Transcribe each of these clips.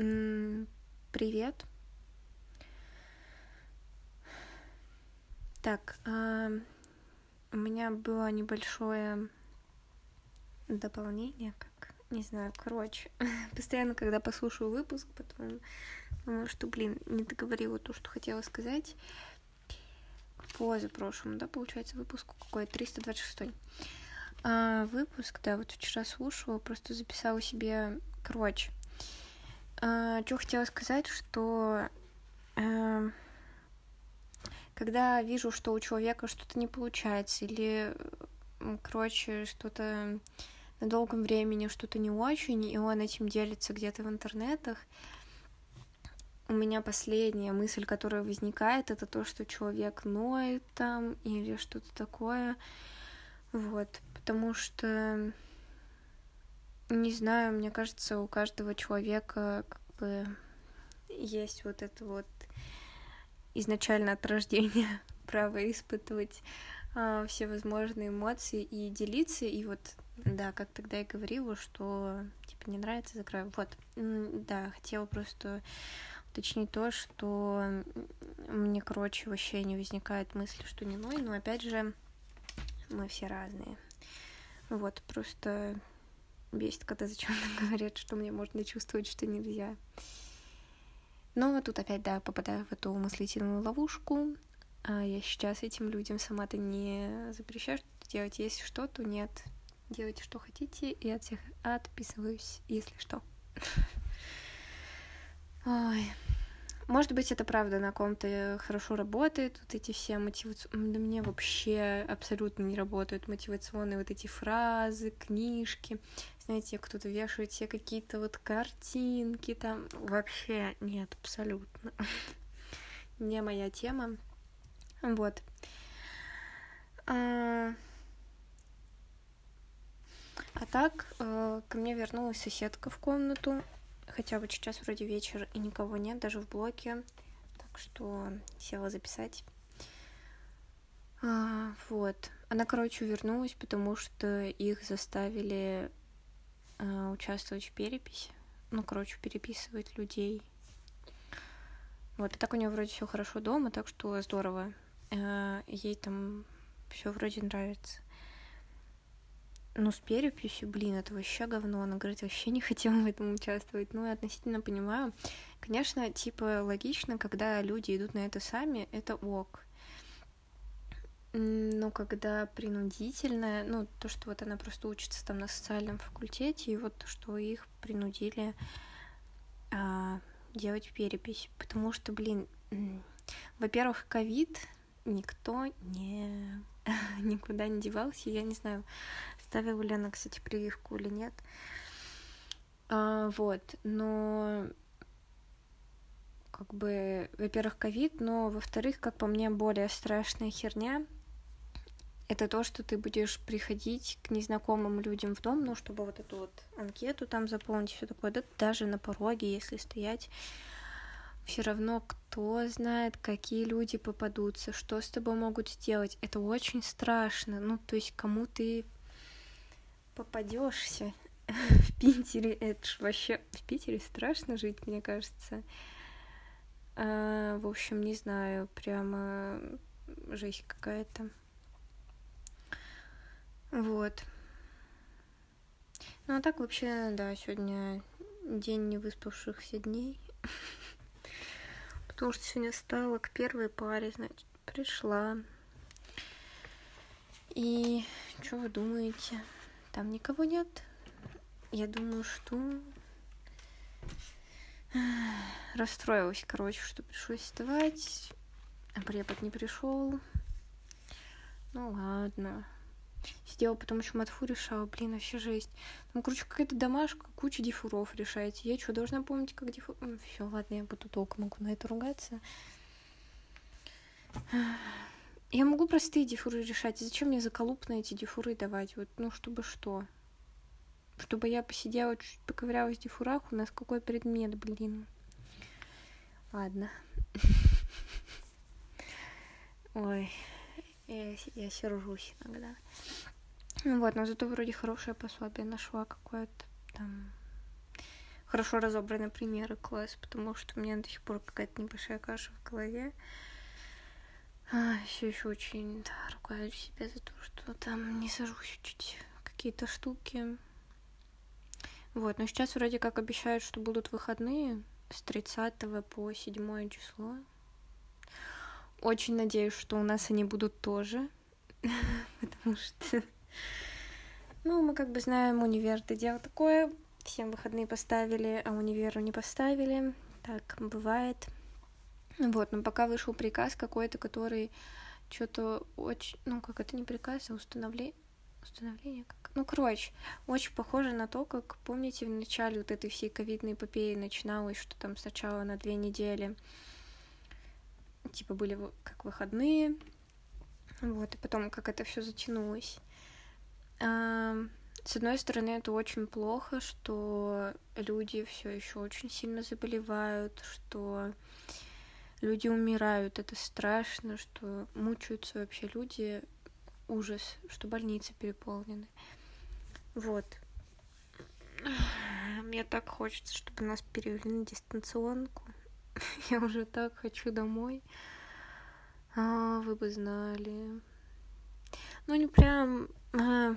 Привет. Так, а, у меня было небольшое дополнение, как, не знаю, короче, постоянно, когда послушаю выпуск, потом думаю, что, блин, не договорила то, что хотела сказать. По прошлому, да, получается, выпуску какой, 326 а, выпуск, да, вот вчера слушала, просто записала себе, короче, что хотела сказать, что а, когда вижу, что у человека что-то не получается, или, короче, что-то на долгом времени что-то не очень, и он этим делится где-то в интернетах, у меня последняя мысль, которая возникает, это то, что человек ноет там или что-то такое. Вот, потому что не знаю, мне кажется, у каждого человека как бы есть вот это вот изначально от рождения право испытывать а, все возможные эмоции и делиться. И вот, да, как тогда я говорила, что типа не нравится, закрою. Вот, да, хотела просто уточнить то, что мне, короче, вообще не возникает мысли, что не ной, но опять же, мы все разные. Вот, просто бесит, когда зачем-то говорят, что мне можно чувствовать, что нельзя. Но вот тут опять, да, попадаю в эту мыслительную ловушку. А я сейчас этим людям сама-то не запрещаю что делать. Если что, то нет. Делайте, что хотите, и от всех отписываюсь, если что. Ой. Может быть, это правда на ком-то хорошо работает, вот эти все мотивационные... Да мне вообще абсолютно не работают мотивационные вот эти фразы, книжки. Знаете, кто-то вешает все какие-то вот картинки там. Вообще нет, абсолютно. Не моя тема. Вот. А, а так, э, ко мне вернулась соседка в комнату хотя вот сейчас вроде вечер и никого нет, даже в блоке. Так что села записать. А, вот. Она, короче, вернулась, потому что их заставили а, участвовать в переписи. Ну, короче, переписывать людей. Вот, и так у нее вроде все хорошо дома, так что здорово. А, ей там все вроде нравится. Ну, с переписью, блин, это вообще говно. Она говорит, вообще не хотела в этом участвовать. Ну, я относительно понимаю. Конечно, типа, логично, когда люди идут на это сами, это ок. Но когда принудительное, ну, то, что вот она просто учится там на социальном факультете, и вот то, что их принудили а, делать перепись. Потому что, блин, во-первых, ковид никто не никуда не девался. Я не знаю, ставила ли она, кстати, прививку или нет. А, вот, но как бы, во-первых, ковид, но, во-вторых, как по мне, более страшная херня это то, что ты будешь приходить к незнакомым людям в дом, ну, чтобы вот эту вот анкету там заполнить, все такое, да, даже на пороге, если стоять, все равно кто знает, какие люди попадутся, что с тобой могут сделать. Это очень страшно. Ну, то есть кому ты попадешься в Питере, это ж вообще в Питере страшно жить, мне кажется. А, в общем, не знаю, прямо жесть какая-то. Вот. Ну а так вообще, да, сегодня день невыспавшихся дней. Потому что сегодня стала к первой паре, значит, пришла. И что вы думаете? Там никого нет. Я думаю, что расстроилась, короче, что пришлось вставать, а препод не пришел. Ну ладно. Сидела потом еще матфу решала, блин, вообще жесть. Ну, короче, какая-то домашка, куча дифуров решаете. Я что, должна помнить, как дифур... Все, ладно, я буду долго могу на это ругаться. Я могу простые дифуры решать. Зачем мне заколупные эти дифуры давать? Вот, ну, чтобы что? Чтобы я посидела, чуть поковырялась в дифурах, у нас какой предмет, блин. Ладно. Ой, я, я сержусь иногда. Вот, но зато вроде хорошее пособие нашла какое-то там хорошо разобраны примеры, класс, потому что у меня до сих пор какая-то небольшая каша в голове. А, все еще очень да, ругаю себя за то, что там не сажусь учить какие-то штуки. Вот, но сейчас вроде как обещают, что будут выходные с 30 по 7 число. Очень надеюсь, что у нас они будут тоже, потому что, ну, мы как бы знаем, универ это дело такое, всем выходные поставили, а универу не поставили, так бывает. Вот, но пока вышел приказ какой-то, который что-то очень, ну, как это не приказ, а установление, установление как, ну, короче, очень похоже на то, как, помните, в начале вот этой всей ковидной эпопеи начиналось, что там сначала на две недели, типа, были как выходные, вот, и потом как это все затянулось. С одной стороны, это очень плохо, что люди все еще очень сильно заболевают, что люди умирают, это страшно, что мучаются вообще люди, ужас, что больницы переполнены. Вот. Мне так хочется, чтобы нас перевели на дистанционку. Я уже так хочу домой. А, вы бы знали. Ну, не прям а,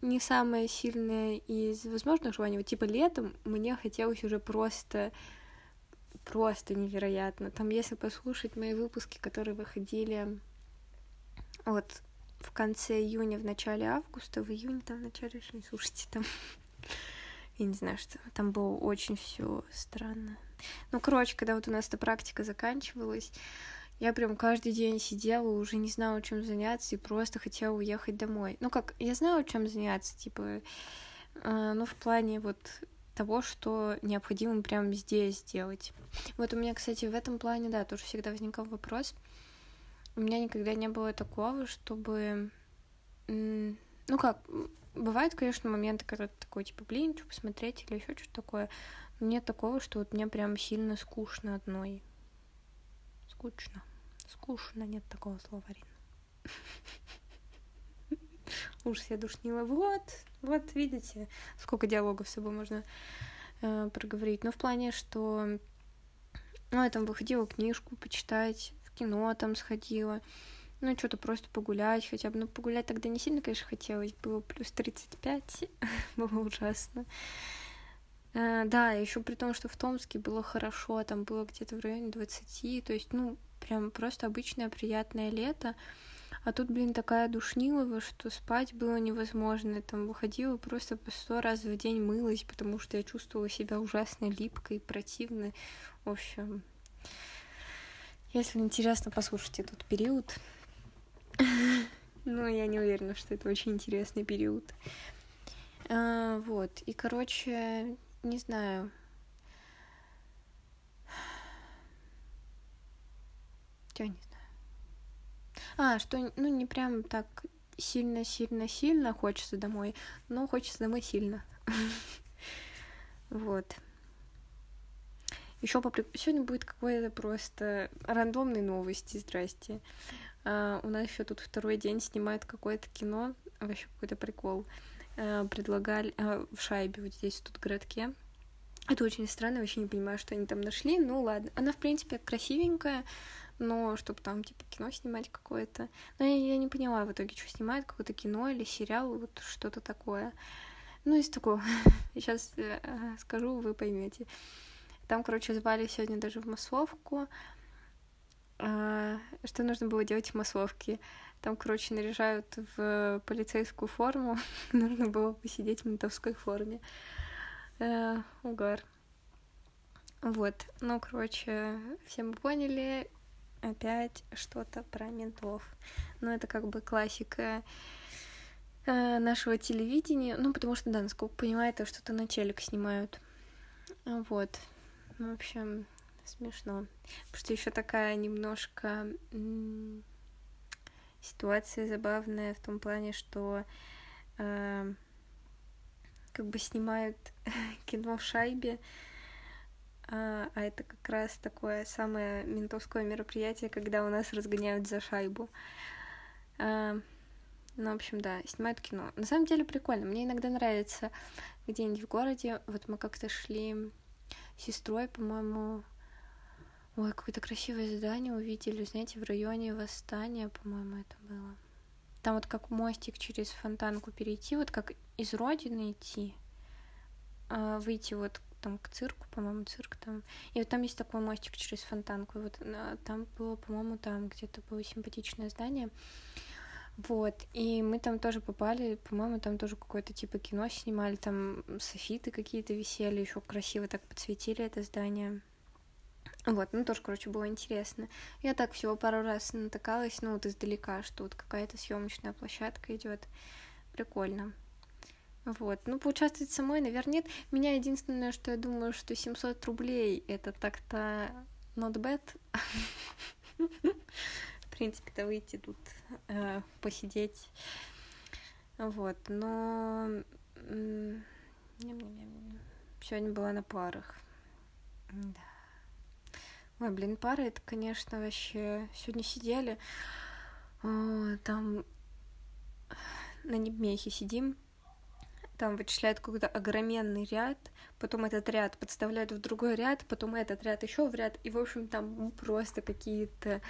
не самое сильное из возможных желаний. Вот, типа, летом мне хотелось уже просто просто невероятно. Там, если послушать мои выпуски, которые выходили вот в конце июня, в начале августа, в июне, там, в начале, не слушайте, там, я не знаю, что там было очень все странно. Ну, короче, когда вот у нас эта практика заканчивалась, я прям каждый день сидела, уже не знала, чем заняться, и просто хотела уехать домой. Ну, как, я знала, чем заняться, типа, э, ну, в плане вот того, что необходимо прямо здесь сделать. Вот у меня, кстати, в этом плане, да, тоже всегда возникал вопрос. У меня никогда не было такого, чтобы... Ну как, бывают, конечно, моменты, когда ты такой, типа, блин, что посмотреть или еще что-то такое. Нет такого, что вот мне прям сильно скучно одной. Скучно. Скучно, нет такого слова, Рин. Ужас, я душнила. Вот, вот, видите, сколько диалогов с собой можно э, проговорить. Но в плане, что... Ну, я там выходила книжку почитать, в кино там сходила. Ну, что-то просто погулять хотя бы. Ну, погулять тогда не сильно, конечно, хотелось. Было плюс 35. было ужасно. Uh, да, еще при том, что в Томске было хорошо, там было где-то в районе 20, то есть, ну, прям просто обычное приятное лето. А тут, блин, такая душнилова, что спать было невозможно. Я там выходила просто по сто раз в день мылась, потому что я чувствовала себя ужасно липкой, противной. В общем, если интересно, послушайте этот период. Но я не уверена, что это очень интересный период. А, вот. И, короче, не знаю. Я не знаю. А, что, ну, не прям так сильно-сильно-сильно хочется домой, но хочется домой сильно. Вот. Еще попри... сегодня будет какой-то просто рандомные новости, здрасте. А, у нас еще тут второй день снимают какое-то кино, вообще какой-то прикол. А, предлагали а, в шайбе вот здесь, тут городке. Это очень странно, вообще не понимаю, что они там нашли. Ну ладно. Она, в принципе, красивенькая, но чтобы там, типа, кино снимать какое-то. Но я, я не поняла в итоге, что снимают, какое-то кино или сериал, вот что-то такое. Ну, из такого. Сейчас э, скажу, вы поймете. Там, короче, звали сегодня даже в массовку. Э, что нужно было делать в массовке? Там, короче, наряжают в полицейскую форму. нужно было посидеть в ментовской форме. Э, угар. Вот, ну, короче, все мы поняли, опять что-то про ментов. Ну, это как бы классика э, нашего телевидения. Ну, потому что, да, насколько понимаю, это что-то на телек снимают. Вот. Ну, в общем, смешно. Потому что еще такая немножко ситуация забавная в том плане, что э, как бы снимают кино в шайбе, а, а это как раз такое самое ментовское мероприятие, когда у нас разгоняют за шайбу. А, ну, в общем, да, снимают кино. На самом деле прикольно. Мне иногда нравится где-нибудь в городе. Вот мы как-то шли сестрой, по-моему, ой, какое-то красивое здание увидели, знаете, в районе Восстания, по-моему, это было. Там вот как мостик через фонтанку перейти, вот как из Родины идти, а, выйти вот там к цирку, по-моему, цирк там. И вот там есть такой мостик через фонтанку. И вот а, там было, по-моему, там где-то было симпатичное здание. Вот, и мы там тоже попали, по-моему, там тоже какое-то типа кино снимали, там софиты какие-то висели, еще красиво так подсветили это здание. Вот, ну тоже, короче, было интересно. Я так всего пару раз натыкалась, ну вот издалека, что вот какая-то съемочная площадка идет. Прикольно. Вот, ну поучаствовать самой, наверное, нет. Меня единственное, что я думаю, что 700 рублей это так-то not bad. В принципе-то выйти тут, э, посидеть. Вот, но сегодня была на парах. Да. Ой, блин, пары это, конечно, вообще... Сегодня сидели, о, там на Небмехе сидим, там вычисляют какой-то огроменный ряд, потом этот ряд подставляют в другой ряд, потом этот ряд еще в ряд, и, в общем, там просто какие-то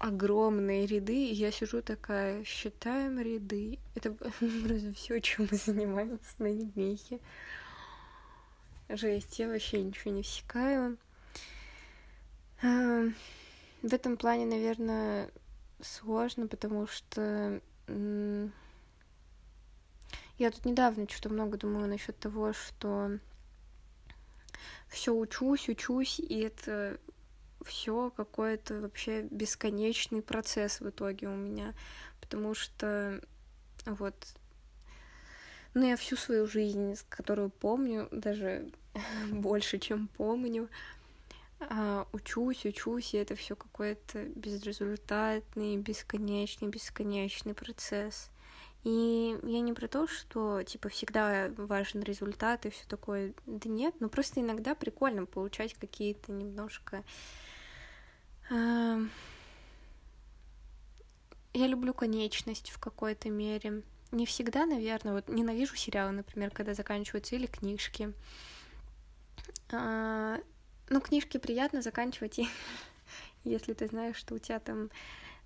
огромные ряды, и я сижу такая, считаем ряды. Это просто все, чем мы занимаемся на Небмехе. Жесть, я вообще ничего не всекаю. В этом плане, наверное, сложно, потому что я тут недавно что-то много думала насчет того, что все учусь, учусь, и это все какой-то вообще бесконечный процесс в итоге у меня, потому что вот, ну я всю свою жизнь, которую помню, даже больше, чем помню, а, учусь, учусь, и это все какой-то безрезультатный, бесконечный, бесконечный процесс. И я не про то, что типа всегда важен результат и все такое. Да нет, но просто иногда прикольно получать какие-то немножко. Э... Я люблю конечность в какой-то мере. Не всегда, наверное, вот ненавижу сериалы, например, когда заканчиваются или книжки. А, ну, книжки приятно заканчивать, и если ты знаешь, что у тебя там...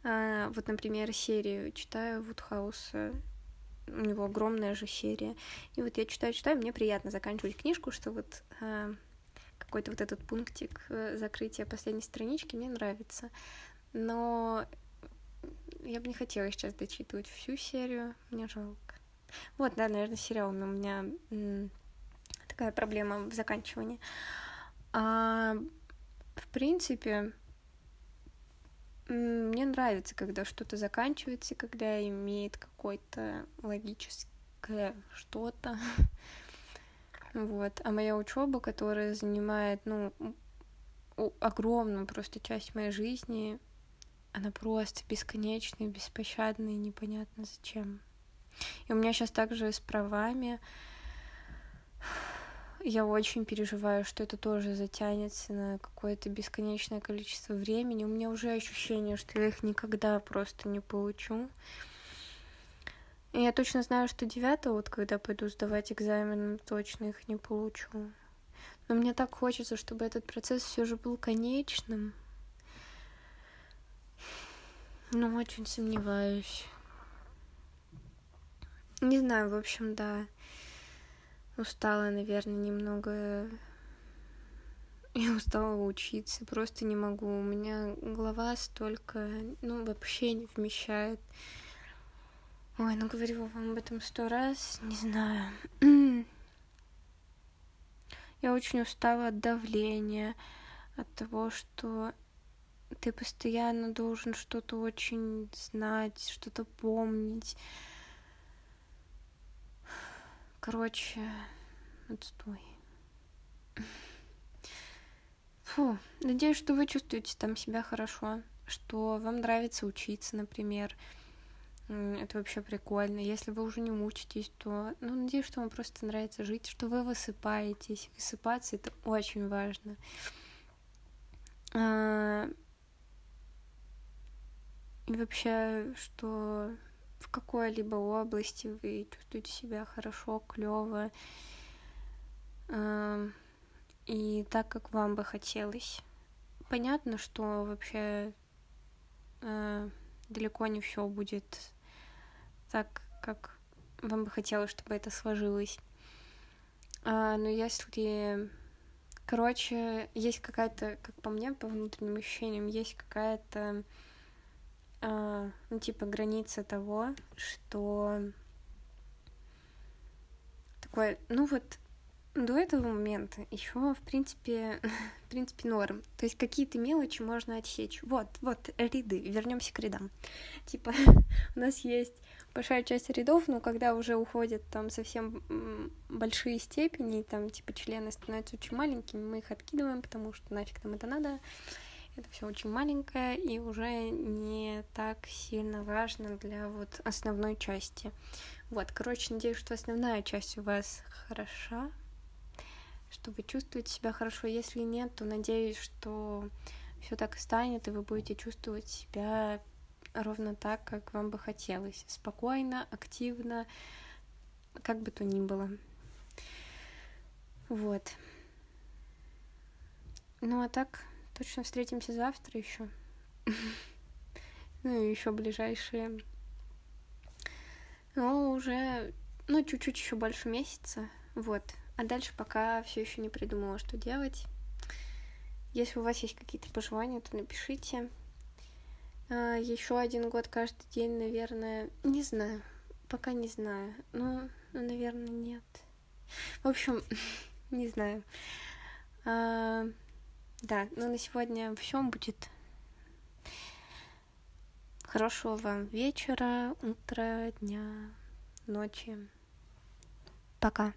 А, вот, например, серию читаю Вудхауса, у него огромная же серия. И вот я читаю, читаю, мне приятно заканчивать книжку, что вот а, какой-то вот этот пунктик э, закрытия последней странички мне нравится. Но я бы не хотела сейчас дочитывать всю серию, мне жалко. Вот, да, наверное, сериалами у меня такая проблема в заканчивании. А, в принципе, мне нравится, когда что-то заканчивается, когда имеет какое-то логическое что-то. Вот. А моя учеба, которая занимает, ну, огромную просто часть моей жизни, она просто бесконечная, беспощадная, непонятно зачем. И у меня сейчас также с правами я очень переживаю, что это тоже затянется на какое-то бесконечное количество времени. У меня уже ощущение, что я их никогда просто не получу. И я точно знаю, что девятого, вот когда пойду сдавать экзамен, точно их не получу. Но мне так хочется, чтобы этот процесс все же был конечным. Но очень сомневаюсь. Не знаю, в общем, да устала, наверное, немного. Я устала учиться, просто не могу. У меня голова столько, ну, вообще не вмещает. Ой, ну говорю вам об этом сто раз, не знаю. Я очень устала от давления, от того, что ты постоянно должен что-то очень знать, что-то помнить. Короче, отстой. Фу, надеюсь, что вы чувствуете там себя хорошо, что вам нравится учиться, например. Это вообще прикольно. Если вы уже не учитесь, то, ну, надеюсь, что вам просто нравится жить, что вы высыпаетесь. Высыпаться — это очень важно. А, и вообще, что в какой-либо области вы чувствуете себя хорошо, клево, и так, как вам бы хотелось. Понятно, что вообще э, далеко не все будет так, как вам бы хотелось, чтобы это сложилось. А, но если... Короче, есть какая-то, как по мне, по внутренним ощущениям, есть какая-то, а, ну, типа, граница того, что такое, ну вот, до этого момента еще, в принципе, в принципе, норм. То есть какие-то мелочи можно отсечь. Вот, вот, ряды. Вернемся к рядам. Типа, у нас есть большая часть рядов, но когда уже уходят там совсем большие степени, там, типа, члены становятся очень маленькими, мы их откидываем, потому что нафиг нам это надо. Это все очень маленькое и уже не так сильно важно для вот основной части. Вот, короче, надеюсь, что основная часть у вас хороша, что вы чувствуете себя хорошо. Если нет, то надеюсь, что все так станет, и вы будете чувствовать себя ровно так, как вам бы хотелось. Спокойно, активно, как бы то ни было. Вот. Ну а так, точно встретимся завтра еще. Ну и еще ближайшие. Ну, уже, ну, чуть-чуть еще больше месяца. Вот. А дальше пока все еще не придумала, что делать. Если у вас есть какие-то пожелания, то напишите. А, еще один год каждый день, наверное, не знаю. Пока не знаю. Ну, ну наверное, нет. В общем, не знаю. Да, ну на сегодня все будет. Хорошего вам вечера, утра, дня, ночи. Пока.